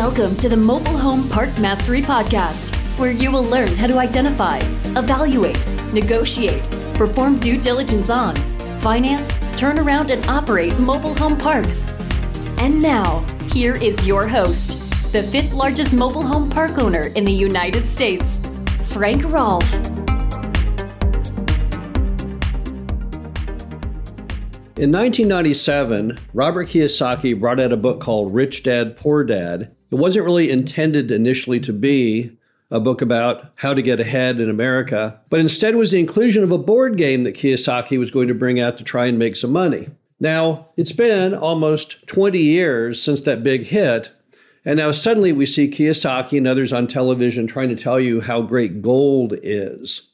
Welcome to the Mobile Home Park Mastery Podcast, where you will learn how to identify, evaluate, negotiate, perform due diligence on, finance, turn around, and operate mobile home parks. And now, here is your host, the fifth largest mobile home park owner in the United States, Frank Rolfe. In 1997, Robert Kiyosaki brought out a book called Rich Dad Poor Dad. It wasn't really intended initially to be a book about how to get ahead in America, but instead was the inclusion of a board game that Kiyosaki was going to bring out to try and make some money. Now, it's been almost 20 years since that big hit, and now suddenly we see Kiyosaki and others on television trying to tell you how great gold is.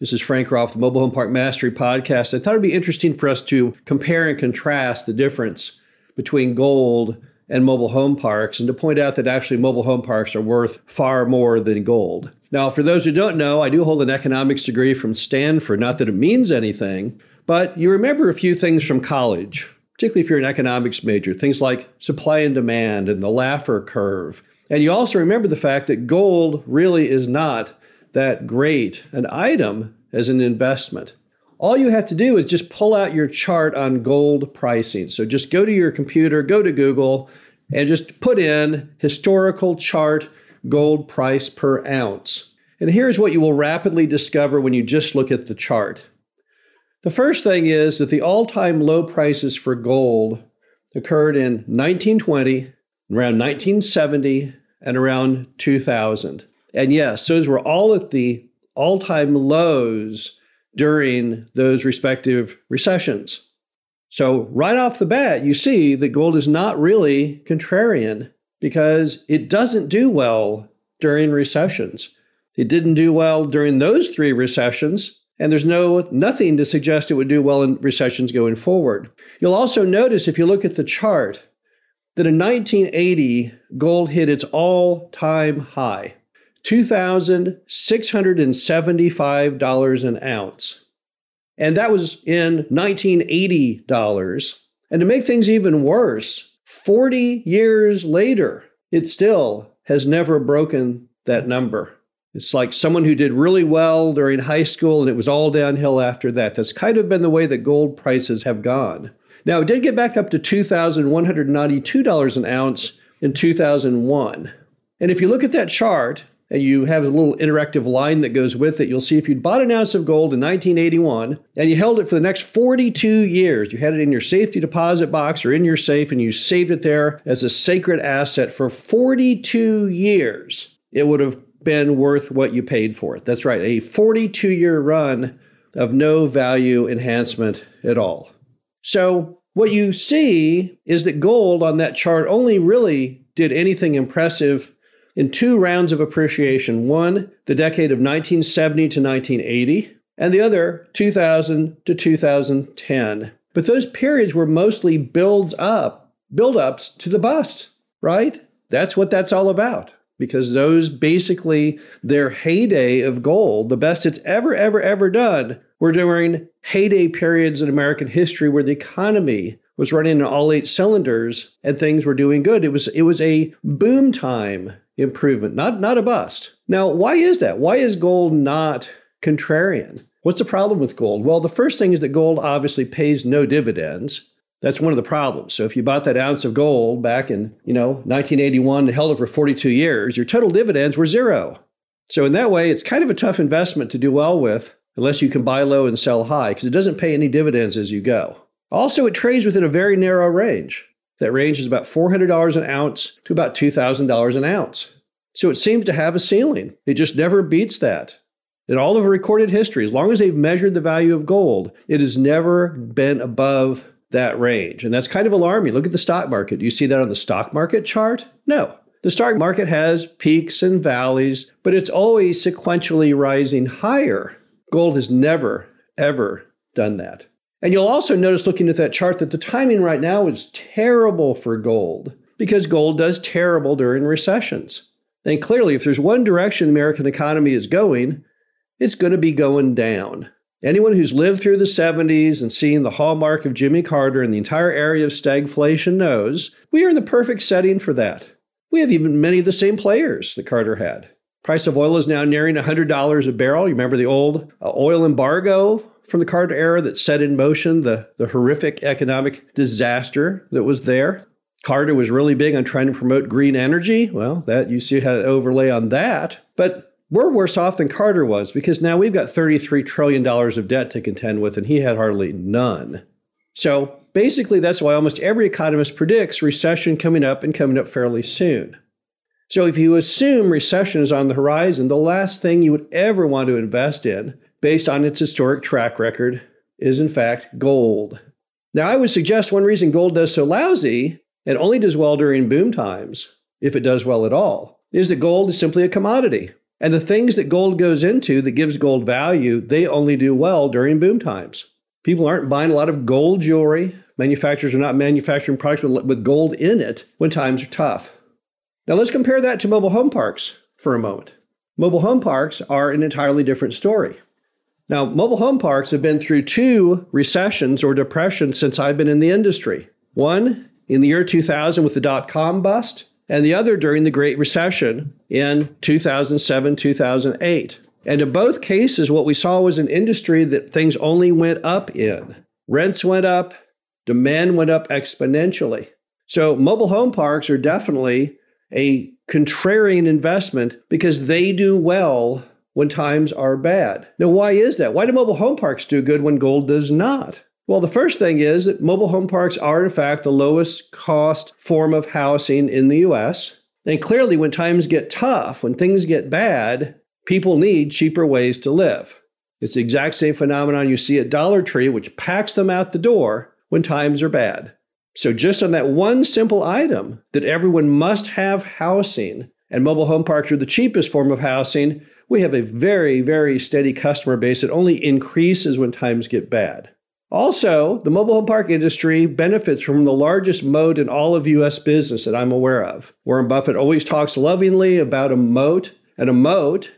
This is Frank Rolfe, the Mobile Home Park Mastery Podcast. I thought it'd be interesting for us to compare and contrast the difference between gold and mobile home parks and to point out that actually mobile home parks are worth far more than gold. Now, for those who don't know, I do hold an economics degree from Stanford, not that it means anything, but you remember a few things from college, particularly if you're an economics major, things like supply and demand and the Laffer curve. And you also remember the fact that gold really is not that great an item as an investment. All you have to do is just pull out your chart on gold pricing. So just go to your computer, go to Google, and just put in historical chart gold price per ounce. And here's what you will rapidly discover when you just look at the chart. The first thing is that the all time low prices for gold occurred in 1920, around 1970, and around 2000. And yes, those were all at the all time lows during those respective recessions. So, right off the bat, you see that gold is not really contrarian because it doesn't do well during recessions. It didn't do well during those three recessions, and there's no nothing to suggest it would do well in recessions going forward. You'll also notice if you look at the chart that in 1980 gold hit its all-time high. $2,675 an ounce. And that was in 1980 dollars. And to make things even worse, 40 years later, it still has never broken that number. It's like someone who did really well during high school and it was all downhill after that. That's kind of been the way that gold prices have gone. Now, it did get back up to $2,192 an ounce in 2001. And if you look at that chart, and you have a little interactive line that goes with it, you'll see if you'd bought an ounce of gold in 1981 and you held it for the next 42 years, you had it in your safety deposit box or in your safe and you saved it there as a sacred asset for 42 years, it would have been worth what you paid for it. That's right, a 42 year run of no value enhancement at all. So, what you see is that gold on that chart only really did anything impressive in two rounds of appreciation one, the decade of 1970 to 1980, and the other, 2000 to 2010. But those periods were mostly builds up, build ups to the bust, right? That's what that's all about. Because those basically, their heyday of gold, the best it's ever, ever, ever done, were during heyday periods in American history where the economy was running on all eight cylinders and things were doing good. It was it was a boom time improvement, not, not a bust. Now, why is that? Why is gold not contrarian? What's the problem with gold? Well, the first thing is that gold obviously pays no dividends. That's one of the problems. So if you bought that ounce of gold back in, you know, 1981 and held it for 42 years, your total dividends were zero. So in that way, it's kind of a tough investment to do well with unless you can buy low and sell high because it doesn't pay any dividends as you go. Also, it trades within a very narrow range. That range is about $400 an ounce to about $2,000 an ounce. So it seems to have a ceiling. It just never beats that. In all of recorded history, as long as they've measured the value of gold, it has never been above that range. And that's kind of alarming. Look at the stock market. Do you see that on the stock market chart? No. The stock market has peaks and valleys, but it's always sequentially rising higher. Gold has never, ever done that. And you'll also notice looking at that chart that the timing right now is terrible for gold because gold does terrible during recessions. And clearly, if there's one direction the American economy is going, it's going to be going down. Anyone who's lived through the 70s and seen the hallmark of Jimmy Carter and the entire area of stagflation knows we are in the perfect setting for that. We have even many of the same players that Carter had. Price of oil is now nearing $100 a barrel. You remember the old uh, oil embargo from the Carter era that set in motion the, the horrific economic disaster that was there? Carter was really big on trying to promote green energy. Well, that you see how overlay on that. But we're worse off than Carter was because now we've got $33 trillion of debt to contend with, and he had hardly none. So basically, that's why almost every economist predicts recession coming up and coming up fairly soon. So if you assume recession is on the horizon, the last thing you would ever want to invest in, based on its historic track record, is in fact gold. Now, I would suggest one reason gold does so lousy and only does well during boom times, if it does well at all, is that gold is simply a commodity. And the things that gold goes into that gives gold value, they only do well during boom times. People aren't buying a lot of gold jewelry. Manufacturers are not manufacturing products with gold in it when times are tough. Now let's compare that to mobile home parks for a moment. Mobile home parks are an entirely different story. Now, mobile home parks have been through two recessions or depressions since I've been in the industry. One in the year 2000 with the dot com bust, and the other during the Great Recession in 2007 2008. And in both cases, what we saw was an industry that things only went up in. Rents went up, demand went up exponentially. So, mobile home parks are definitely a contrarian investment because they do well when times are bad. Now, why is that? Why do mobile home parks do good when gold does not? Well, the first thing is that mobile home parks are, in fact, the lowest cost form of housing in the US. And clearly, when times get tough, when things get bad, people need cheaper ways to live. It's the exact same phenomenon you see at Dollar Tree, which packs them out the door when times are bad. So, just on that one simple item that everyone must have housing, and mobile home parks are the cheapest form of housing, we have a very, very steady customer base that only increases when times get bad. Also, the mobile home park industry benefits from the largest moat in all of US business that I'm aware of. Warren Buffett always talks lovingly about a moat, and a moat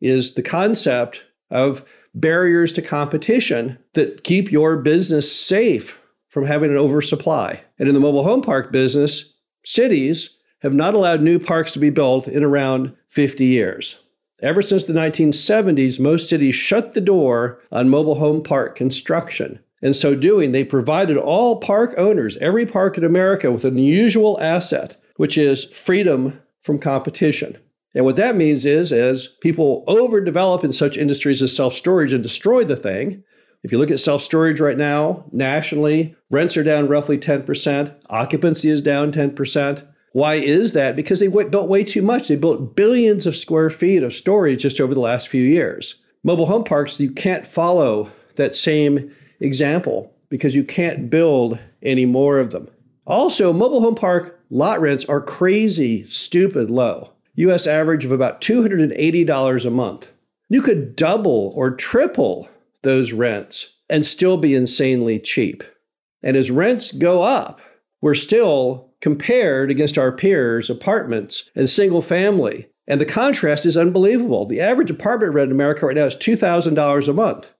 is the concept of barriers to competition that keep your business safe from having an oversupply. And in the mobile home park business, cities have not allowed new parks to be built in around 50 years. Ever since the 1970s, most cities shut the door on mobile home park construction. In so doing, they provided all park owners, every park in America, with an unusual asset, which is freedom from competition. And what that means is, as people overdevelop in such industries as self storage and destroy the thing, if you look at self storage right now, nationally, rents are down roughly 10%, occupancy is down 10%. Why is that? Because they built way too much. They built billions of square feet of storage just over the last few years. Mobile home parks, you can't follow that same example because you can't build any more of them. Also, mobile home park lot rents are crazy, stupid low. US average of about $280 a month. You could double or triple those rents and still be insanely cheap. And as rents go up, we're still compared against our peers, apartments and single family. And the contrast is unbelievable. The average apartment rent in America right now is $2,000 a month.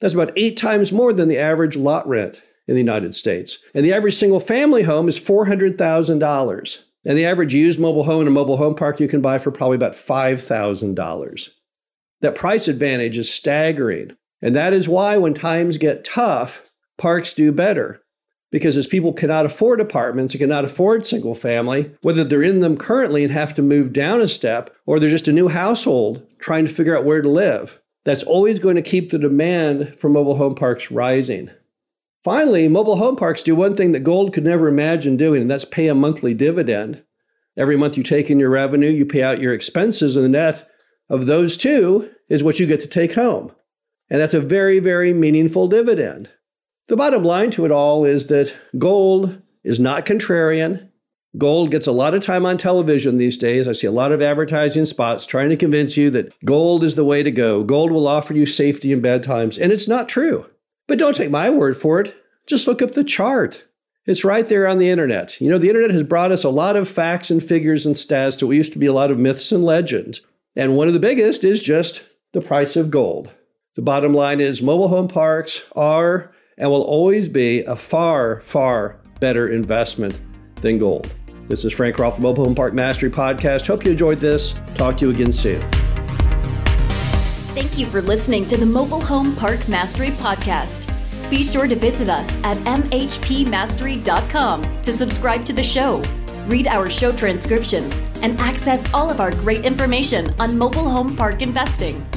That's about eight times more than the average lot rent in the United States. And the average single family home is $400,000. And the average used mobile home in a mobile home park you can buy for probably about $5,000. That price advantage is staggering. And that is why when times get tough, parks do better. Because as people cannot afford apartments and cannot afford single family, whether they're in them currently and have to move down a step, or they're just a new household trying to figure out where to live, that's always going to keep the demand for mobile home parks rising. Finally, mobile home parks do one thing that gold could never imagine doing, and that's pay a monthly dividend. Every month you take in your revenue, you pay out your expenses, and the net of those two is what you get to take home. And that's a very, very meaningful dividend. The bottom line to it all is that gold is not contrarian. Gold gets a lot of time on television these days. I see a lot of advertising spots trying to convince you that gold is the way to go. Gold will offer you safety in bad times. And it's not true. But don't take my word for it. Just look up the chart. It's right there on the internet. You know, the internet has brought us a lot of facts and figures and stats to what used to be a lot of myths and legends. And one of the biggest is just the price of gold. The bottom line is mobile home parks are and will always be a far, far better investment than gold. This is Frank Rolfe, Mobile Home Park Mastery Podcast. Hope you enjoyed this. Talk to you again soon. Thank you for listening to the Mobile Home Park Mastery Podcast. Be sure to visit us at mhpmastery.com to subscribe to the show, read our show transcriptions, and access all of our great information on mobile home park investing.